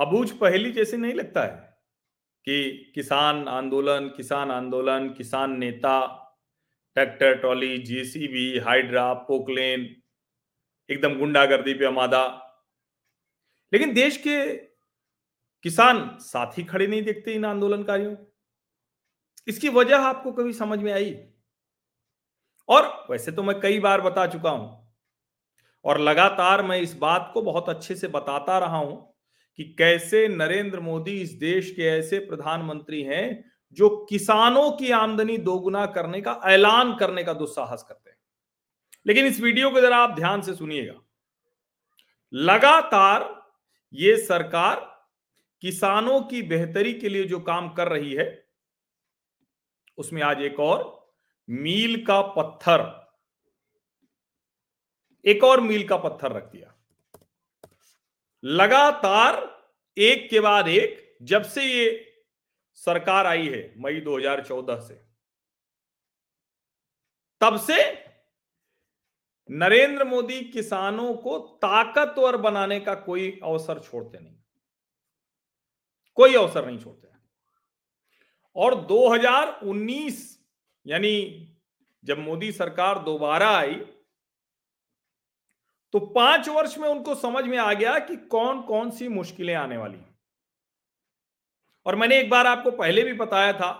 अबूझ पहली जैसे नहीं लगता है कि किसान आंदोलन किसान आंदोलन, किसान नेता, tractor, trolley, JCB, Hydra, Poclain, एकदम गुंडागर्दी पे आमादा। लेकिन देश के किसान साथी खड़े नहीं देखते इन आंदोलनकारियों। इसकी वजह आपको कभी समझ में आई? और वैसे तो मैं कई बार बता चुका हूँ, और लगातार मैं इस बात को बहुत अच्छे से बताता रहा हूँ कि कैसे नरेंद्र मोदी इस देश के ऐसे प्रधानमंत्री हैं जो किसानों की आमदनी दोगुना करने का, ऐलान करने का दुस्साहस करते हैं। लेकिन इस वीडियो को जरा आप ध्यान से सुनिएगा। लगातार ये सरकार किसानों की बेहतरी के लिए जो काम कर रही है, उसमें आज एक और, मील का पत्थर। एक और मील का पत्थर रख दिया। लगातार एक के बाद एक, जब से ये सरकार आई है, मई 2014 से। तब से नरेंद्र मोदी किसानों को ताकतवर बनाने का कोई अवसर छोड़ते नहीं। कोई अवसर नहीं छोड़ते। और 2019 यानी जब मोदी सरकार दोबारा आई तो पाँच वर्ष में उनको समझ में आ गया कि कौन कौन सी मुश्किलें आने वाली हैं। और मैंने एक बार आपको पहले भी बताया था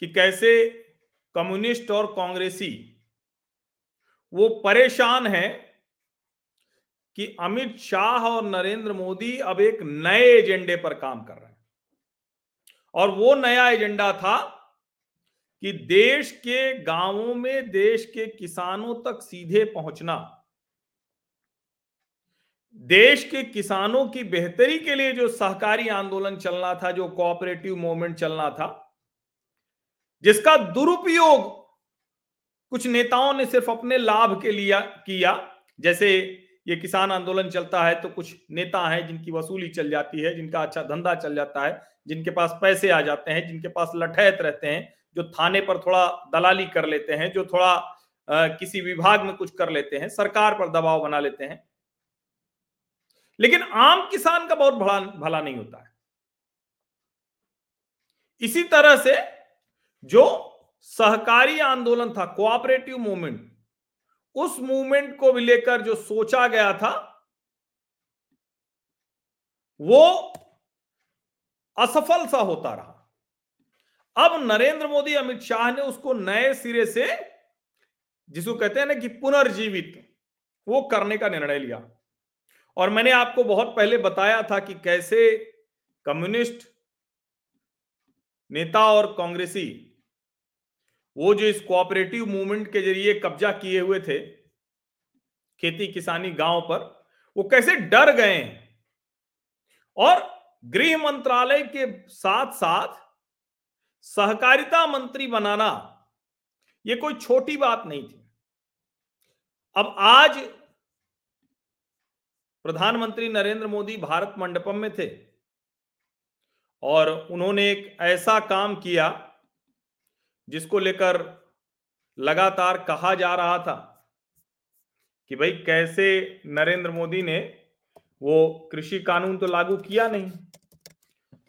कि कैसे कम्युनिस्ट और कांग्रेसी वो परेशान है कि अमित शाह और नरेंद्र मोदी अब एक नए एजेंडे पर काम कर रहे हैं। और वो नया एजेंडा था कि देश के गाँवों में देश के किसानों तक सीधे पहुँचना देश के किसानों की बेहतरी के लिए जो सहकारी आंदोलन चलना था जो कोऑपरेटिव मूवमेंट चलना था जिसका दुरुपयोग कुछ नेताओं ने सिर्फ़ अपने लाभ के लिए किया जैसे ये किसान आंदोलन चलता है तो कुछ नेता हैं जिनकी वसूली चल जाती है जिनका अच्छा धंधा चल जाता है जिनके पास पैसे आ जाते हैं जिनके पास लठैत रहते हैं जो थाने पर थोड़ा दलाली कर लेते हैं जो थोड़ा आ, किसी विभाग में कुछ कर लेते हैं सरकार पर दबाव बना लेते हैं। लेकिन आम किसान का बहुत भला भला नहीं होता है। इसी तरह से जो सहकारी आंदोलन था कोऑपरेटिव मूवमेंट उस मूवमेंट को भी लेकर जो सोचा गया था, वो असफल सा होता रहा। अब नरेंद्र मोदी, अमित शाह ने उसको नए सिरे से, जिसको कहते हैं ना कि पुनर्जीवित, वो करने का निर्णय लिया। और मैंने आपको बहुत पहले बताया था कि कैसे कम्युनिस्ट नेता और कांग्रेसी, वो जो इस कोऑपरेटिव मूवमेंट के ज़रिए कब्जा किए हुए थे, खेती किसानी गाँव पर, वो कैसे डर गए और गृह मंत्रालय के साथ साथ सहकारिता मंत्री बनाना, ये कोई छोटी बात नहीं थी। अब आज प्रधानमंत्री नरेंद्र मोदी भारत मंडपम में थे और उन्होंने एक ऐसा काम किया जिसको लेकर लगातार कहा जा रहा था कि भाई, कैसे नरेंद्र मोदी ने वो कृषि कानून तो लागू किया नहीं।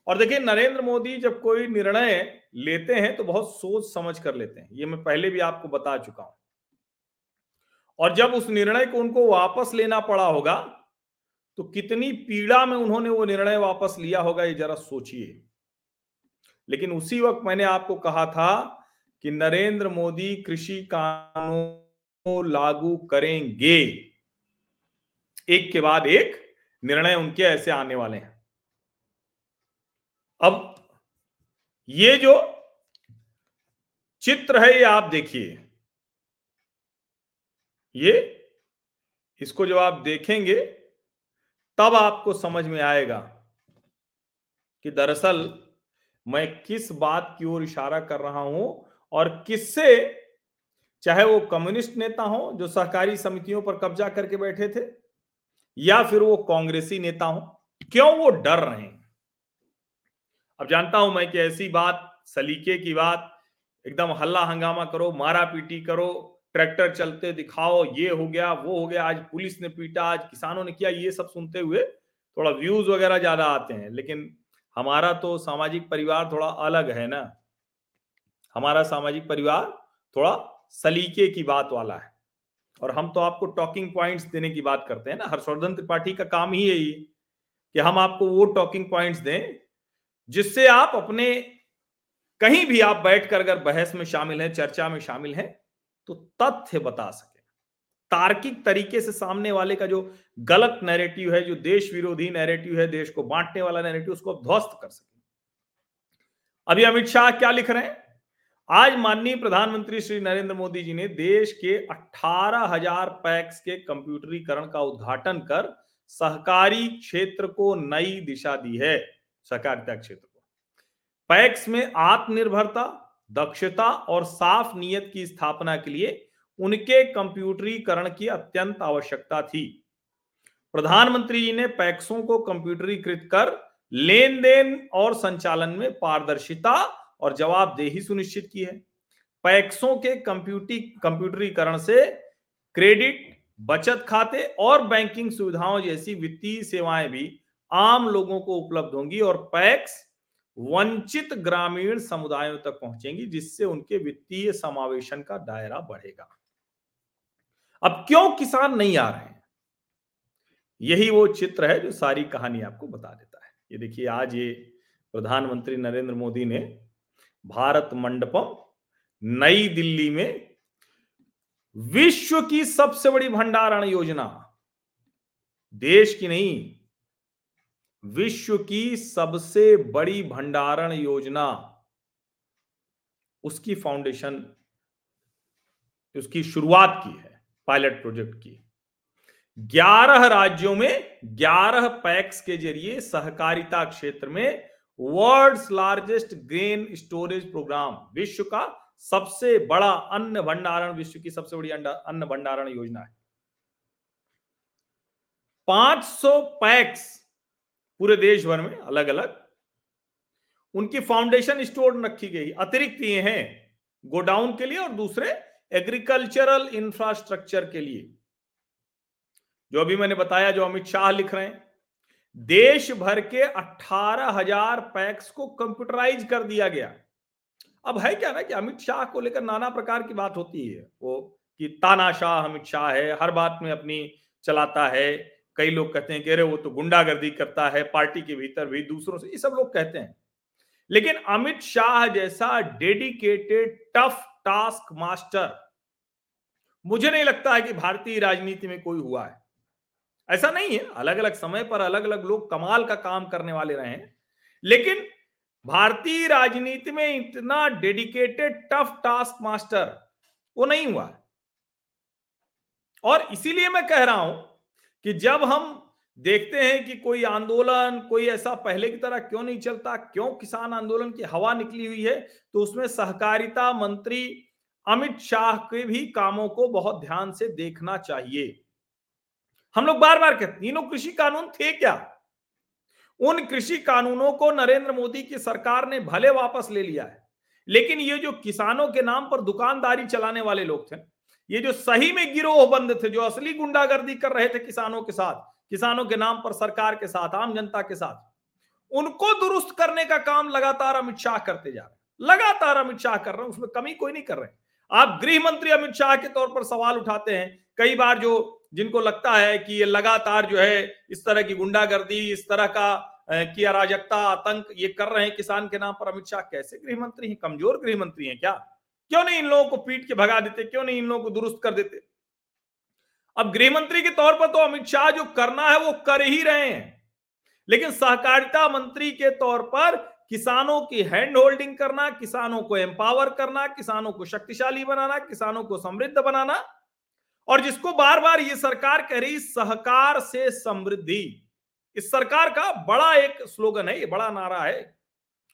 और देखिए, नरेंद्र मोदी जब कोई निर्णय लेते हैं तो बहुत सोच समझ कर लेते हैं। ये मैं पहले भी आपको बता चुका हूँ। और जब उस निर्णय को उनको वापस लेना पड़ा होगा तो कितनी पीड़ा में उन्होंने वो निर्णय वापस लिया होगा, ये जरा सोचिए। लेकिन उसी वक्त मैंने आपको कहा था कि नरेंद्र मोदी कृषि कानून लागू करेंगे। एक के बाद एक निर्णय उनके ऐसे आने वाले हैं। अब ये जो चित्र है, ये आप देखिए। ये इसको जब आप देखेंगे तब आपको समझ में आएगा कि दरअसल मैं किस बात की ओर इशारा कर रहा हूँ और किससे, चाहे वो कम्युनिस्ट नेता हो जो सहकारी समितियों पर कब्जा करके बैठे थे, या फिर वो कांग्रेसी नेता हो, क्यों वो डर रहे हैं? अब जानता हूँ मैं कि ऐसी बात, सलीके की बात, एकदम हल्ला हंगामा करो, मारा पीटी करो ट्रैक्टर चलते दिखाओ, ये हो गया, वो हो गया, आज पुलिस ने पीटा, आज किसानों ने किया, ये सब सुनते हुए थोड़ा व्यूज़ वगैरह ज़्यादा आते हैं। लेकिन हमारा तो सामाजिक परिवार थोड़ा अलग है ना? हमारा सामाजिक परिवार थोड़ा सलीके की बात वाला है। और हम तो आपको टॉकिंग पॉइंट्स देने की बात करते हैं ना? हर्षवर्धन त्रिपाठी का काम ही यही कि हम आपको वो टॉकिंग पॉइंट्स दें जिससे आप अपने कहीं भी आप बैठकर अगर बहस में शामिल हैं, चर्चा में शामिल हैं तो तथ्य बता सके। तार्किक तरीके से सामने वाले का जो गलत नैरेटिव है, जो देश विरोधी नैरेटिव है, देश को बांटने वाला नैरेटिव उसको ध्वस्त कर सके। अभी अमित शाह क्या लिख रहे हैं? आज माननीय प्रधानमंत्री श्री नरेंद्र मोदी जी ने देश के अठारह हज़ार पैक्स के कंप्यूटरीकरण का उद्घाटन कर सहकारी क्षेत्र को नई दिशा दी है, सहकारिता क्षेत्र को। पैक्स में आत्मनिर्भरता दक्षता और साफ़ नियत की स्थापना के लिए उनके कंप्यूटरीकरण की अत्यंत आवश्यकता थी। प्रधानमंत्री जी ने पैक्सों को कंप्यूटरीकृत कर लेन देन और संचालन में पारदर्शिता और जवाबदेही सुनिश्चित की है। पैक्सों के कंप्यूटी, कंप्यूटरीकरण से क्रेडिट, बचत खाते और बैंकिंग सुविधाओं जैसी वित्तीय सेवाएँ भी आम लोगों को उपलब्ध होंगी और पैक्स वंचित ग्रामीण समुदायों तक पहुंचेंगी, जिससे उनके वित्तीय समावेशन का दायरा बढ़ेगा। अब क्यों किसान नहीं आ रहे हैं? यही वो चित्र है जो सारी कहानी आपको बता देता है। ये देखिए, आज ये प्रधानमंत्री नरेंद्र मोदी ने भारत मंडपम नई दिल्ली में विश्व की सबसे बड़ी भंडारण योजना, देश की नहीं विश्व की सबसे बड़ी भंडारण योजना। उसकी फाउंडेशन उसकी शुरुआत की है पायलट प्रोजेक्ट की। ग्यारह राज्यों में ग्यारह पैक्स के ज़रिए सहकारिता क्षेत्र में world's largest grain storage program विश्व का सबसे बड़ा अन्न भंडारण, विश्व की सबसे बड़ी अन्न भंडारण योजना है। 500 पैक्स पूरे देश भर में अलग अलग उनकी फाउंडेशन स्टोर रखी गई। अतिरिक्त ये हैं गोडाउन के लिए और दूसरे एग्रीकल्चरल इंफ्रास्ट्रक्चर के लिए। जो अभी मैंने बताया, जो अमित शाह लिख रहे हैं देश भर के अठारह हज़ार पैक्स को कंप्यूटराइज कर दिया गया। अब है क्या ना कि अमित शाह को लेकर नाना प्रकार की बात होती है। वो कि तानाशाह अमित शाह है, हर बात में अपनी चलाता है कई लोग कहते हैं कि अरे वो तो गुंडागर्दी करता है, पार्टी के भीतर भी, दूसरों से, ये सब लोग कहते हैं। लेकिन अमित शाह जैसा डेडिकेटेड, टफ टास्क मास्टर, मुझे नहीं लगता है कि भारतीय राजनीति में कोई हुआ है। ऐसा नहीं है अलग अलग समय पर अलग अलग लोग कमाल का काम करने वाले रहे हैं, लेकिन भारतीय राजनीति में इतना डेडिकेटेड, टफ टास्क मास्टर वो नहीं हुआ और इसीलिए मैं कह रहा हूँ कि जब हम देखते हैं कि कोई आंदोलन, कोई ऐसा पहले की तरह क्यों नहीं चलता, क्यों किसान आंदोलन की हवा निकली हुई है तो उसमें सहकारिता मंत्री अमित शाह के भी कामों को बहुत ध्यान से देखना चाहिए। हम लोग बार बार कहते तीनों कृषि कानून थे क्या? उन कृषि कानूनों को नरेंद्र मोदी की सरकार ने भले वापस ले लिया है, लेकिन ये जो किसानों के नाम पर दुकानदारी चलाने वाले लोग थे ये जो सही में गिरोह बंद थे, जो असली गुंडागर्दी कर रहे थे किसानों के साथ, किसानों के नाम पर सरकार के साथ, आम जनता के साथ, उनको दुरुस्त करने का काम लगातार अमित शाह करते जा रहे लगातार अमित शाह कर रहे हैं, उसमें कमी कोई नहीं कर रहे आप गृह मंत्री अमित शाह के तौर पर सवाल उठाते हैं, कई बार जो, जिनको लगता है कि ये लगातार जो है, इस तरह की गुंडागर्दी, इस तरह का की अराजकता, आतंक, ये कर रहे हैं किसान के नाम पर अमित शाह, कैसे गृह मंत्री हैं? कमज़ोर गृह मंत्री हैं क्या? क्यों नहीं इन लोगों को पीट के भगा देते? क्यों नहीं इन लोगों को दुरुस्त कर देते? अब गृह मंत्री के तौर पर तो अमित शाह जो करना है, वो कर ही रहे हैं। लेकिन सहकारिता मंत्री के तौर पर किसानों की हैंड होल्डिंग करना, किसानों को एम्पावर करना, किसानों को शक्तिशाली बनाना, किसानों को समृद्ध बनाना, और जिसको बार बार ये सरकार कह रही, सहकार से समृद्धि। इस सरकार का बड़ा एक स्लोगन है, ये बड़ा नारा है।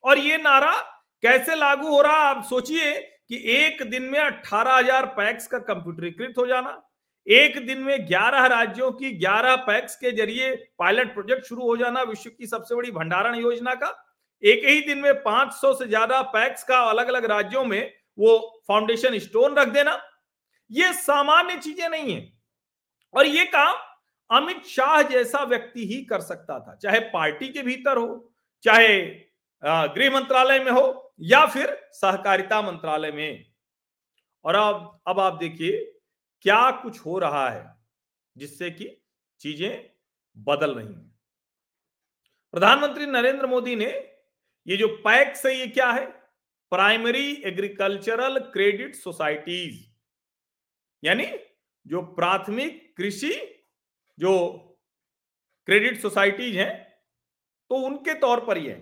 और ये नारा कैसे लागू हो रहा, आप सोचिए कि एक दिन में अठारह हज़ार पैक्स का कंप्यूटरीकृत हो जाना, एक दिन में ग्यारह राज्यों की ग्यारह पैक्स के ज़रिए पायलट प्रोजेक्ट शुरू हो जाना विश्व की सबसे बड़ी भंडारण योजना का, एक ही दिन में 500 से ज़्यादा पैक्स का अलग अलग राज्यों में वो फाउंडेशन स्टोन रख देना। ये सामान्य चीज़ें नहीं है। और ये काम अमित शाह जैसा व्यक्ति ही कर सकता था, चाहे पार्टी के भीतर हो, चाहे गृह मंत्रालय में हो या फिर सहकारिता मंत्रालय में। और अब अब आप देखिए, क्या कुछ हो रहा है जिससे कि चीज़ें बदल रही हैं। प्रधानमंत्री नरेंद्र मोदी ने ये जो पैक्स है, ये क्या है? Primary agricultural credit societies. यानी जो प्राथमिक कृषि, जो क्रेडिट सोसाइटीज हैं तो उनके तौर पर ये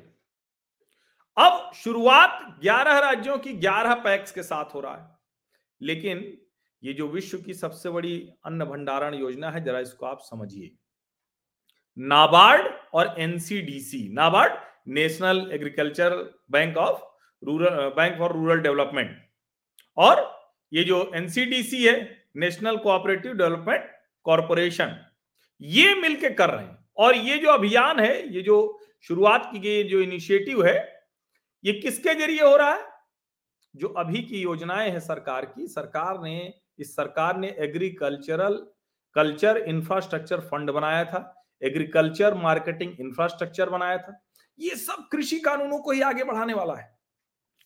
अब शुरुआत 11 राज्यों की 11 पैक्स के साथ हो रहा है। लेकिन ये जो विश्व की सबसे बड़ी अन्न भंडारण योजना है, जरा इसको आप समझिए। नाबार्ड और NCDC, NABARD, national agriculture bank of rural, bank for rural development. और ये जो एनसीडीसी है, नेशनल कोऑपरेटिव डेवलपमेंट कॉरपोरेशन, ये मिलके कर रहे हैं। और ये जो अभियान है, ये जो शुरुआत की गई जो इनिशिएटिव है ये किसके ज़रिए हो रहा है? जो अभी की योजनाएँ हैं सरकार की, सरकार ने, इस सरकार ने एग्रीकल्चरल, कल्चर इंफ्रास्ट्रक्चर फंड बनाया था, एग्रीकल्चर मार्केटिंग इंफ्रास्ट्रक्चर बनाया था। ये सब कृषि कानूनों को ही आगे बढ़ाने वाला है।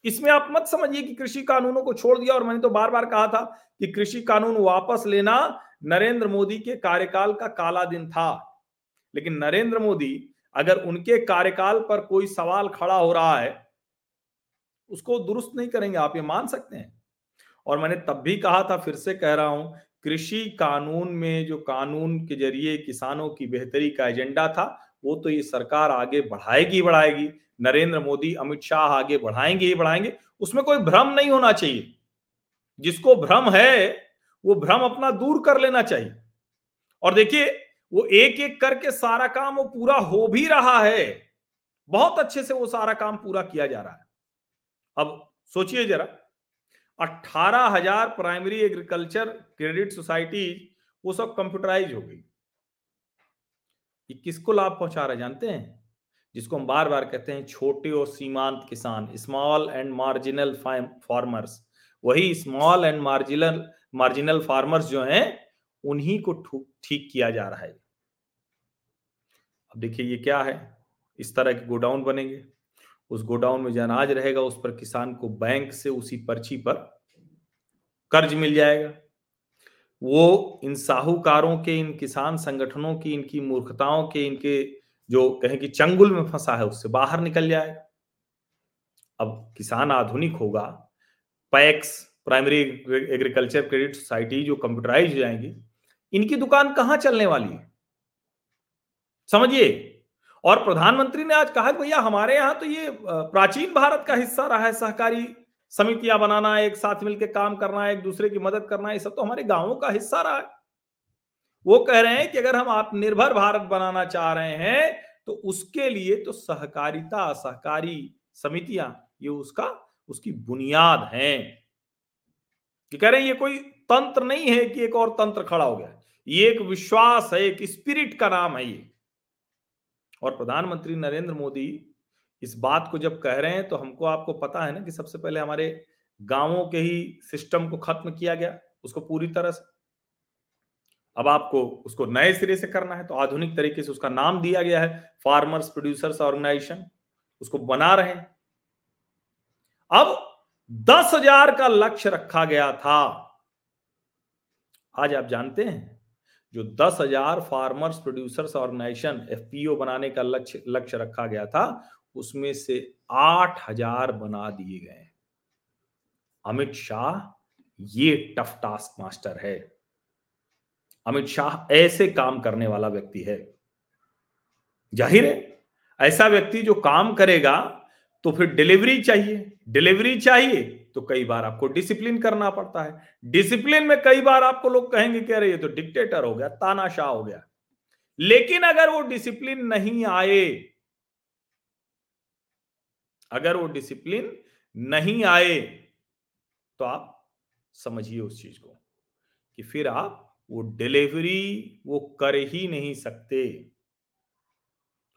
इसमें आप मत समझिए कि कृषि कानूनों को छोड़ दिया, और मैंने तो बार बार कहा था कि कृषि कानून वापस लेना नरेंद्र मोदी के कार्यकाल का काला दिन था। लेकिन नरेंद्र मोदी, अगर उनके कार्यकाल पर कोई सवाल खड़ा हो रहा है उसको दुरुस्त नहीं करेंगे, आप ये मान सकते हैं। और मैंने तब भी कहा था, फिर से कह रहा हूँ, कृषि कानून में जो कानून के ज़रिए किसानों की बेहतरी का एजेंडा था, वो तो ये सरकार आगे बढ़ाएगी बढ़ाएगी, नरेंद्र मोदी, अमित शाह आगे बढ़ाएँगे ही बढ़ाएँगे, उसमें कोई भ्रम नहीं होना चाहिए। जिसको भ्रम है, वो भ्रम अपना दूर कर लेना चाहिए। और देखिए, वो एक एक करके सारा काम वो पूरा हो भी रहा है, बहुत अच्छे से वो सारा काम पूरा किया जा रहा है। अब सोचिए जरा, अट्ठारह हज़ार प्राइमरी एग्रीकल्चर क्रेडिट सोसाइटी वो सब कंप्यूटराइज हो गई। ये किसको लाभ पहुँचा रहे जानते हैं? जिसको हम बार बार कहते हैं, छोटे और सीमांत किसान स्मॉल एंड मार्जिनल फार्मर्स वही small and marginal marginal farmers जो हैं, उन्हीं को ठीक किया जा रहा है। अब देखिए ये क्या है? इस तरह के गोडाउन बनेंगे। उस गोडाउन में जो अनाज रहेगा उस पर किसान को बैंक से उसी पर्ची पर कर्ज मिल जाएगा। वो इन साहूकारों के, इन किसान संगठनों की, इनकी मूर्खताओं के, इनके जो कहें कि चंगुल में फंसा है, उससे बाहर निकल जाएगा अब किसान आधुनिक होगा। PACS, primary agriculture credit society जो कंप्यूटराइज हो जाएँगी, इनकी दुकान कहाँ चलने वाली है? समझिए? और प्रधानमंत्री ने आज कहा कि भैया, हमारे यहाँ तो ये प्राचीन भारत का हिस्सा रहा है, सहकारी समितियाँ बनाना, एक साथ मिलकर काम करना, एक दूसरे की मदद करना, ये सब तो हमारे गाँवों का हिस्सा रहा है। वो कह रहे हैं कि अगर हम आत्मनिर्भर भारत बनाना चाह रहे हैं तो उसके लिए तो सहकारिता, सहकारी समितियाँ, ये उसका, उसकी बुनियाद है। कि कह रहे हैं, ये कोई तंत्र नहीं है कि एक और तंत्र खड़ा हो गया। ये एक विश्वास है, एक स्पिरिट का नाम है ये। और प्रधानमंत्री नरेंद्र मोदी इस बात को जब कह रहे हैं तो हमको आपको पता है ना कि सबसे पहले हमारे गाँवों के ही सिस्टम को खत्म किया गया, उसको पूरी तरह से। अब आपको उसको नए सिरे से करना है तो आधुनिक तरीके से उसका नाम दिया गया है, फार्मर्स प्रोड्यूसर्स ऑर्गेनाइजेशन, उसको बना रहे हैं। अब दस हज़ार का लक्ष्य रखा गया था। आज आप जानते हैं जो दस हज़ार फार्मर्स, प्रोड्यूसर्स, ऑर्गेनाइजेशन, एफपीओ बनाने का लक्ष्य लक्ष्य रखा गया था, उसमें से आठ हज़ार बना दिए गए अमित शाह, ये टफ टास्क मास्टर है। अमित शाह ऐसे काम करने वाला व्यक्ति है। ज़ाहिर है, ऐसा व्यक्ति जो काम करेगा तो फिर डिलीवरी चाहिए डिलीवरी चाहिए। तो कई बार आपको डिसिप्लिन करना पड़ता है। डिसिप्लिन में कई बार आपको लोग कहेंगे कह रहे ये तो डिक्टेटर हो गया, तानाशाह हो गया। लेकिन अगर वो डिसिप्लिन नहीं आए, अगर वो डिसिप्लिन नहीं आए तो आप समझिए उस चीज़ को कि फिर आप वो डिलीवरी वो कर ही नहीं सकते।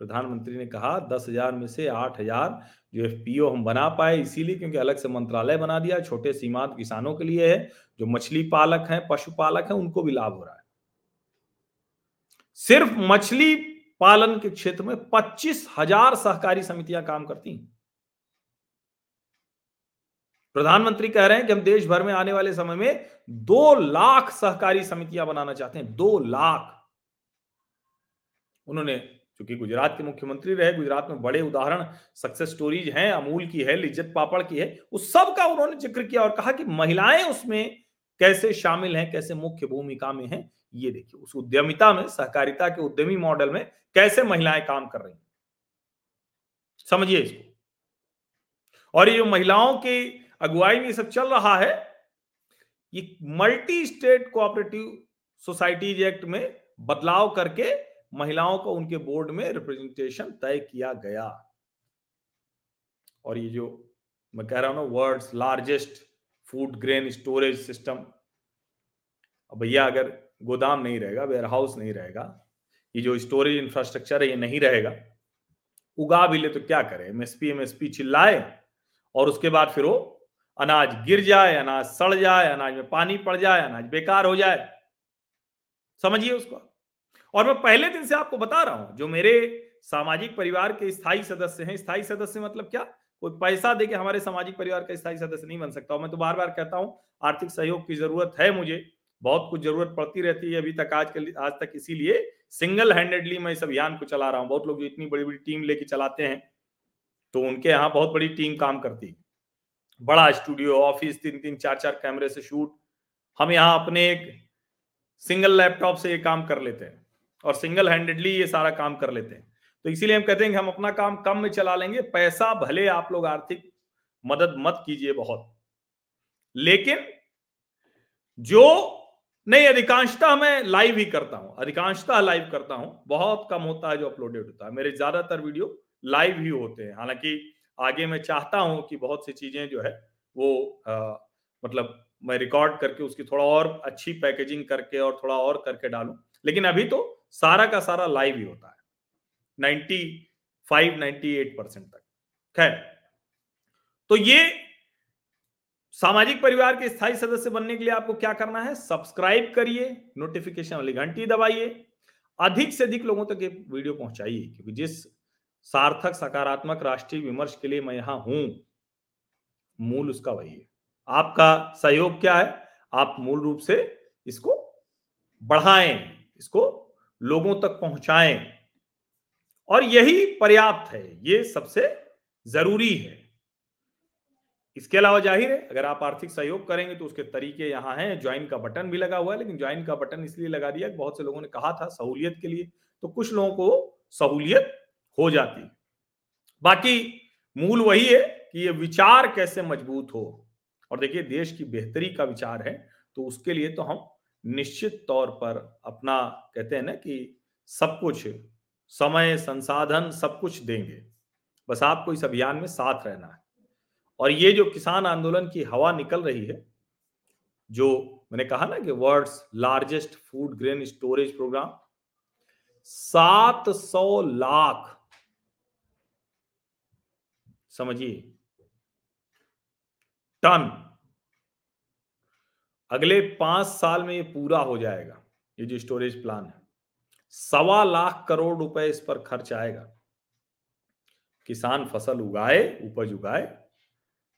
प्रधानमंत्री ने कहा, दस हज़ार में से आठ हज़ार जो एफपीओ हम बना पाए, इसीलिए क्योंकि अलग से मंत्रालय बना दिया छोटे सीमांत किसानों के लिए है, जो मछली पालक हैं पशुपालक हैं, उनको भी लाभ हो रहा है। सिर्फ़ मछली पालन के क्षेत्र में पच्चीस हज़ार सहकारी समितियाँ काम करती हैं। प्रधानमंत्री कह रहे हैं कि हम देश भर में आने वाले समय में दो लाख सहकारी समितियाँ बनाना चाहते हैं, दो लाख। उन्होंने क्योंकि गुजरात के मुख्यमंत्री रहे, गुजरात में बड़े उदाहरण सक्सेस स्टोरीज हैं, अमूल की है, लिज्जत पापड़ की है, उस सब का उन्होंने ज़िक्र किया और कहा कि महिलाएँ उसमें कैसे शामिल हैं, कैसे मुख्य भूमिका में हैं, ये देखिए, उस उद्यमिता में, सहकारिता के उद्यमी मॉडल में कैसे महिलाएँ काम कर रही हैं। समझिए इसको। और ये जो महिलाओं की अगुवाई में सब चल रहा है, ये multi state cooperative societies act में बदलाव करके महिलाओं को उनके बोर्ड में रिप्रेजेंटेशन तय किया गया। और ये जो मैं कह रहा हूँ ना world's largest food grain storage system भैया अगर गोदाम नहीं रहेगा वेयर हाउस नहीं रहेगा, ये जो स्टोरेज इंफ्रास्ट्रक्चर है, ये नहीं रहेगा, उगा भी ले तो क्या करे? एमएसपी एमएसपी चिल्लाए, और उसके बाद फिर वो अनाज गिर जाए, अनाज सड़ जाए, अनाज में पानी पड़ जाए, अनाज बेकार हो जाए। समझिए उसको और मैं पहले दिन से आपको बता रहा हूँ, जो मेरे सामाजिक परिवार के स्थायी सदस्य हैं, स्थायी सदस्य मतलब क्या? कोई पैसा दे के हमारे सामाजिक परिवार का स्थायी सदस्य नहीं बन सकता मैं तो बार बार कहता हूँ, आर्थिक सहयोग की ज़रूरत है मुझे, बहुत कुछ ज़रूरत पड़ती रहती है अभी तक आज के आज तक इसीलिए सिंगल हैंडेडली मैं इस अभियान को चला रहा हूँ। बहुत लोग जो इतनी बड़ी बड़ी टीम लेके चलाते हैं तो उनके यहाँ बहुत बड़ी टीम काम करती है। बड़ा स्टूडियो, ऑफ़िस तीन तीन चार चार कैमरे से शूट, हम यहाँ अपने एक सिंगल लैपटॉप से ये काम कर लेते हैं। और सिंगल हैंडेडली ये सारा काम कर लेते हैं। तो इसीलिए हम कहते हैं कि हम अपना काम कम में चला लेंगे पैसा भले आप लोग आर्थिक मदद मत कीजिए बहुत लेकिन जो नहीं अधिकांशतः मैं लाइव ही करता हूँ अधिकांशतः लाइव करता हूँ बहुत कम होता है जो अपलोडेड होता है। मेरे ज़्यादातर वीडियो लाइव ही होते हैं। हालाँकि आगे मैं चाहता हूँ कि बहुत सी चीज़ें जो है वो आ, मतलब मैं रिकॉर्ड करके उसकी थोड़ा और अच्छी पैकेजिंग करके और थोड़ा और करके डालूं। लेकिन अभी तो सारा का सारा लाइव ही होता है। Ninety five ninety eight percent तक। खैर तो ये सामाजिक परिवार के स्थायी सदस्य बनने के लिए आपको क्या करना है? सब्सक्राइब करिए नोटिफिकेशन वाली घंटी दबाइए, अधिक से अधिक लोगों तक ये वीडियो पहुंचाइए, क्योंकि जिस सार्थक, सकारात्मक, राष्ट्रीय विमर्श के लिए मैं यहाँ हूँ, मूल उसका वही है। आपका सहयोग क्या है? आप मूल रूप से इसको बढ़ाएँ, इसको लोगों तक पहुंचाएँ। और यही पर्याप्त है, ये सबसे ज़रूरी है। इसके अलावा ज़ाहिर है, अगर आप आर्थिक सहयोग करेंगे तो उसके तरीके यहाँ हैं। ज्वाइन का बटन भी लगा हुआ है, लेकिन ज्वाइन का बटन इसलिए लगा दिया बहुत से लोगों ने कहा था सहूलियत के लिए तो कुछ लोगों को सहूलियत हो जाती। बाकी मूल वही है कि ये विचार कैसे मज़बूत हो। और देखिए, देश की बेहतरी का विचार है तो उसके लिए तो हम निश्चित तौर पर अपना, कहते हैं ना कि सब कुछ, समय, संसाधन सब कुछ देंगे। बस आपको इस अभियान में साथ रहना है। और ये जो किसान आंदोलन की हवा निकल रही है, जो मैंने कहा ना कि world's largest food grain storage program सात सौ लाख, समझिए, टन अगले पाँच साल में ये पूरा हो जाएगा। ये जो स्टोरेज प्लान है, सवा लाख करोड़ रुपए इस पर खर्च आएगा। किसान फ़सल उगाए, उपज उगाए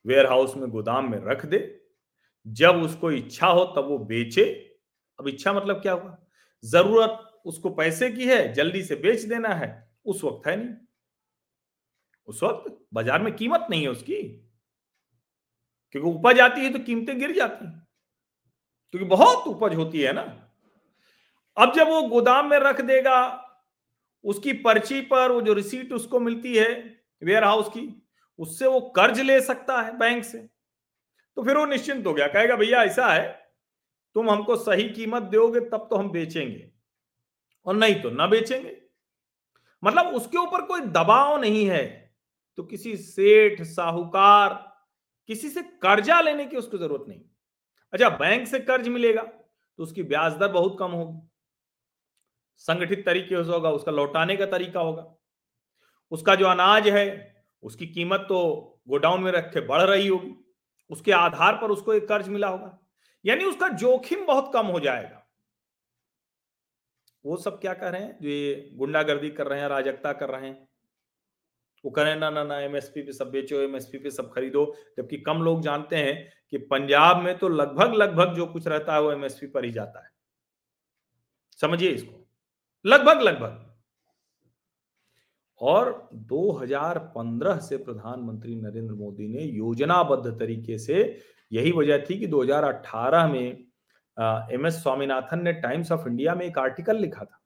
वेयर हाउस में गोदाम में रख दे, जब उसको इच्छा हो तब वो बेचे। अब इच्छा मतलब क्या हुआ? ज़रूरत उसको पैसे की है, जल्दी से बेच देना है, उस वक्त है नहीं। उस वक्त बाज़ार में कीमत नहीं है उसकी। क्योंकि उपज आती है तो कीमतें गिर जाती हैं। क्योंकि बहुत उपज होती है ना। अब जब वो गोदाम में रख देगा, उसकी पर्ची पर वो जो रिसीट उसको मिलती है वेयर हाउस की, उससे वो कर्ज ले सकता है बैंक से। तो फिर वो निश्चिंत हो गया, कहेगा, भैया, ऐसा है, तुम हमको सही कीमत दोगे, तब तो हम बेचेंगे। और नहीं तो ना बेचेंगे। मतलब उसके ऊपर कोई दबाव नहीं है। तो किसी सेठ, साहूकार, किसी से कर्जा लेने की उसको ज़रूरत नहीं। अच्छा बैंक से कर्ज मिलेगा तो उसकी ब्याज दर बहुत कम होगी। संगठित तरीके से होगा, उसका लौटाने का तरीका होगा। उसका जो अनाज है, उसकी कीमत तो गोडाउन में रख के बढ़ रही होगी, उसके आधार पर उसको एक कर्ज मिला होगा। यानी उसका जोखिम बहुत कम हो जाएगा। वो सब क्या कर रहे हैं? जो ये गुंडागर्दी कर रहे हैं राजकता कर रहे हैं वो करें, ना ना ना एमएसपी पे सब बेचो एमएसपी पे सब खरीदो। जबकि कम लोग जानते हैं कि पंजाब में तो लगभग लगभग जो कुछ रहता है वो एमएसपी पर ही जाता है। समझिए इसको। लगभग लगभग। और 2015 से प्रधानमंत्री नरेंद्र मोदी ने योजनाबद्ध तरीके से यही वजह थी कि 2018 में एम एस स्वामीनाथन ने टाइम्स ऑफ़ इंडिया में एक आर्टिकल लिखा था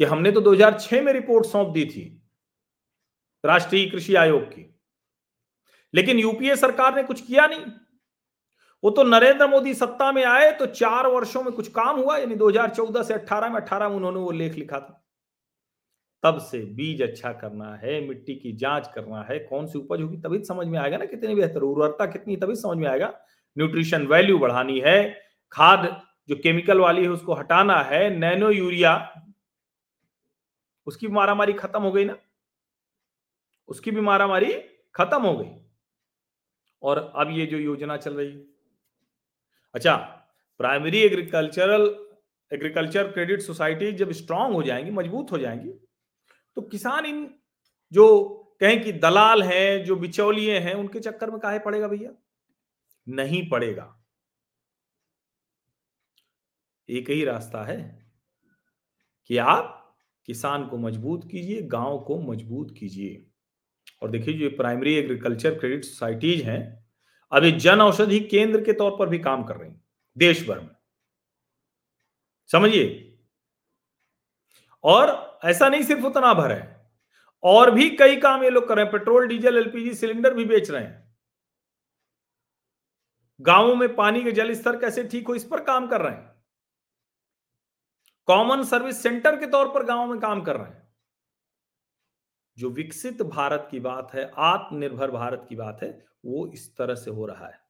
कि हमने तो 2006 में रिपोर्ट सौंप दी थी। राष्ट्रीय कृषि आयोग की। लेकिन यूपीए सरकार ने कुछ किया नहीं। वो तो नरेंद्र मोदी सत्ता में आए तो चार वर्षों में कुछ काम हुआ, यानी 2014 से 18 में 18 में उन्होंने वो लेख लिखा था। तब से बीज अच्छा करना है, मिट्टी की जाँच करना है, कौन सी उपज होगी, तभी समझ में आएगा ना कितनी बेहतर उर्वरता कितनी, तभी समझ में आएगा। न्यूट्रिशन वैल्यू बढ़ानी है, खाद जो केमिकल वाली है उसको हटाना है, नैनो यूरिया, उसकी मारामारी खत्म हो गई ना। उसकी भी मारामारी खत्म हो गई। और अब ये जो योजना चल रही है। अच्छा primary agricultural agriculture credit society जब स्ट्रांग हो जाएँगी, मज़बूत हो जाएँगी तो किसान इन जो कहें कि दलाल हैं, जो बिचौलिए हैं, उनके चक्कर में काहे पड़ेगा भैया? नहीं पड़ेगा। एक ही रास्ता है कि आप किसान को मज़बूत कीजिए, गाँव को मज़बूत कीजिए। और देखिए जो प्राइमरी एग्रीकल्चर क्रेडिट सोसाइटीज हैं अभी जन औषधि केंद्र के तौर पर भी काम कर रही देश भर में। समझिए? और ऐसा नहीं सिर्फ़ उतना भर है, और भी कई काम ये लोग कर रहे हैं, पेट्रोल, डीजल, एलपीजी, सिलेंडर भी बेच रहे हैं। गाँवों में पानी के जल स्तर कैसे ठीक हो, इस पर काम कर रहे हैं। कॉमन सर्विस सेंटर के तौर पर गाँवों में काम कर रहे हैं। जो विकसित भारत की बात है, आत्मनिर्भर भारत की बात है, वो इस तरह से हो रहा है।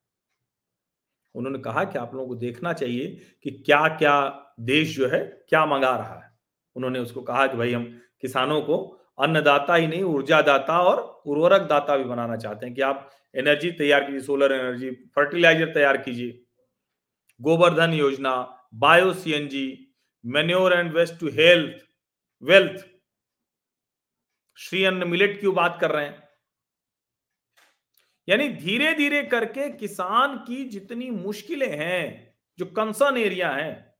उन्होंने कहा कि आप लोगों को देखना चाहिए कि क्या क्या देश जो है, क्या मंगा रहा है। उन्होंने उसको कहा कि भाई हम किसानों को अन्नदाता ही नहीं ऊर्जा दाता और उर्वरक दाता भी बनाना चाहते हैं कि आप एनर्जी तैयार कीजिए, सोलर एनर्जी, फर्टिलाइज़र तैयार कीजिए। गोवर्धन योजना, bio C CNG, manure and waste to health, wealth Shri Anna millet की बात कर रहे हैं? यानी धीरे धीरे करके किसान की जितनी मुश्किलें हैं, जो कंसर्न एरिया है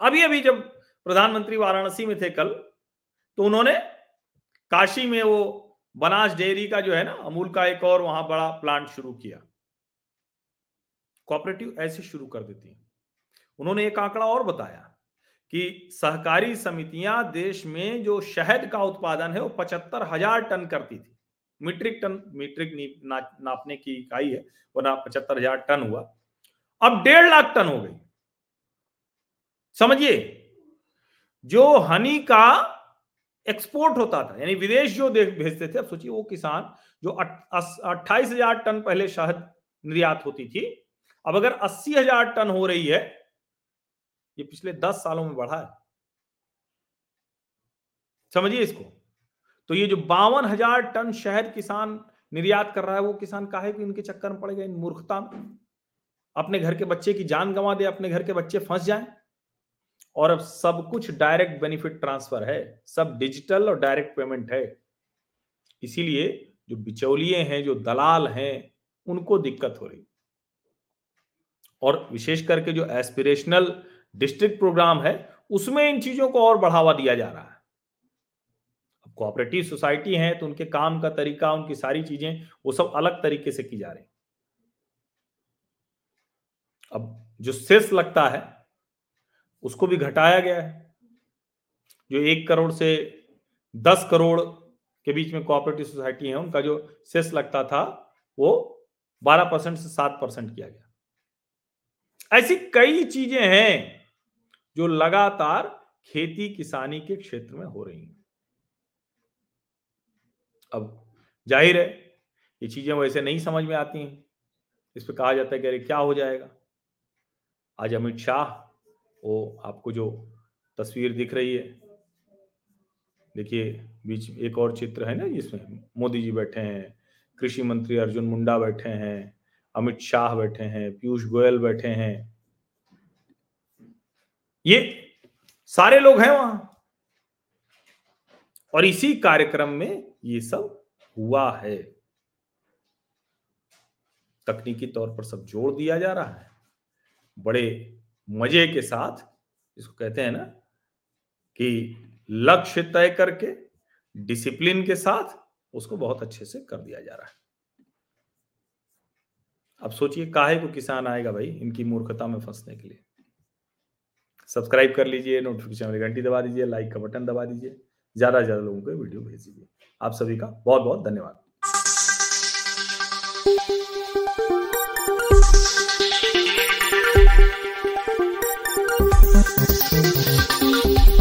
अभी अभी जब प्रधानमंत्री वाराणसी में थे कल तो उन्होंने काशी में वो बनास डेयरी का जो है ना, अमूल का एक और वहाँ बड़ा प्लांट शुरू किया। कोऑपरेटिव ऐसे शुरू कर देती है। उन्होंने एक आंकड़ा और बताया। कि सहकारी समितियाँ देश में जो शहद का उत्पादन है वो पचहत्तर हज़ार टन करती थी। मीट्रिक टन मीट्रिक ना, नापने की इकाई है वो ना पचहत्तर हज़ार टन हुआ। अब डेढ़ लाख टन हो गई। समझिए जो हनी का एक्सपोर्ट होता था यानी विदेश जो भेजते थे अब सोचिए वो किसान जो अट्ठाईस हज़ार टन पहले शहद निर्यात होती थी अब अगर अस्सी हज़ार टन हो रही है ये पिछले दस सालों में बढ़ा है। समझिए इसको। तो ये जो बावन हज़ार टन शहद किसान निर्यात कर रहा है, वो किसान काहे कि इनके चक्कर में पड़ेगा इन मूर्खता में। अपने घर के बच्चे की जान गंवा दे, अपने घर के बच्चे फंस जाए। और अब सब कुछ डायरेक्ट बेनिफिट ट्रांसफ़र है। सब डिजिटल और डायरेक्ट पेमेंट है। इसीलिए जो बिचौलिए हैं, जो दलाल हैं, उनको दिक्कत हो रही। और विशेष करके जो एस्पिरेशनल डिस्ट्रिक्ट प्रोग्राम है, उसमें इन चीज़ों को और बढ़ावा दिया जा रहा है। अब कोऑपरेटिव सोसाइटी है तो उनके काम का तरीका, उनकी सारी चीज़ें, वो सब अलग तरीके से की जा रही अब जो सेस लगता है, उसको भी घटाया गया है। जो एक करोड़ से दस करोड़ के बीच में कोऑपरेटिव सोसाइटी है, उनका जो सेस लगता था, वो बारह परसेंट से सात परसेंट किया गया। ऐसी कई चीज़ें हैं जो लगातार खेती किसानी के क्षेत्र में हो रही हैं। अब ज़ाहिर है, ये चीज़ें वैसे नहीं समझ में आती हैं। इस पर कहा जाता है कि अरे क्या हो जाएगा? आज अमित शाह, वो आपको जो तस्वीर दिख रही है, देखिए बीच एक और चित्र है ना जिसमें मोदी जी बैठे हैं, कृषि मंत्री अर्जुन मुंडा बैठे हैं, अमित शाह बैठे हैं, पीयूष गोयल बैठे हैं ये सारे लोग हैं वहाँ। और इसी कार्यक्रम में ये सब हुआ है। तकनीकी तौर पर सब जोड़ दिया जा रहा है। बड़े मज़े के साथ इसको कहते हैं ना कि लक्ष्य तय करके, डिसिप्लिन के साथ उसको बहुत अच्छे से कर दिया जा रहा है। अब सोचिए, काहे को किसान आएगा भाई इनकी मूर्खता में फंसने के लिए? सब्सक्राइब कर लीजिए नोटिफिकेशन वाली घंटी दबा दीजिए लाइक का बटन दबा दीजिए, ज़्यादा से ज़्यादा लोगों को वीडियो भेज दीजिए। आप सभी का बहुत बहुत धन्यवाद।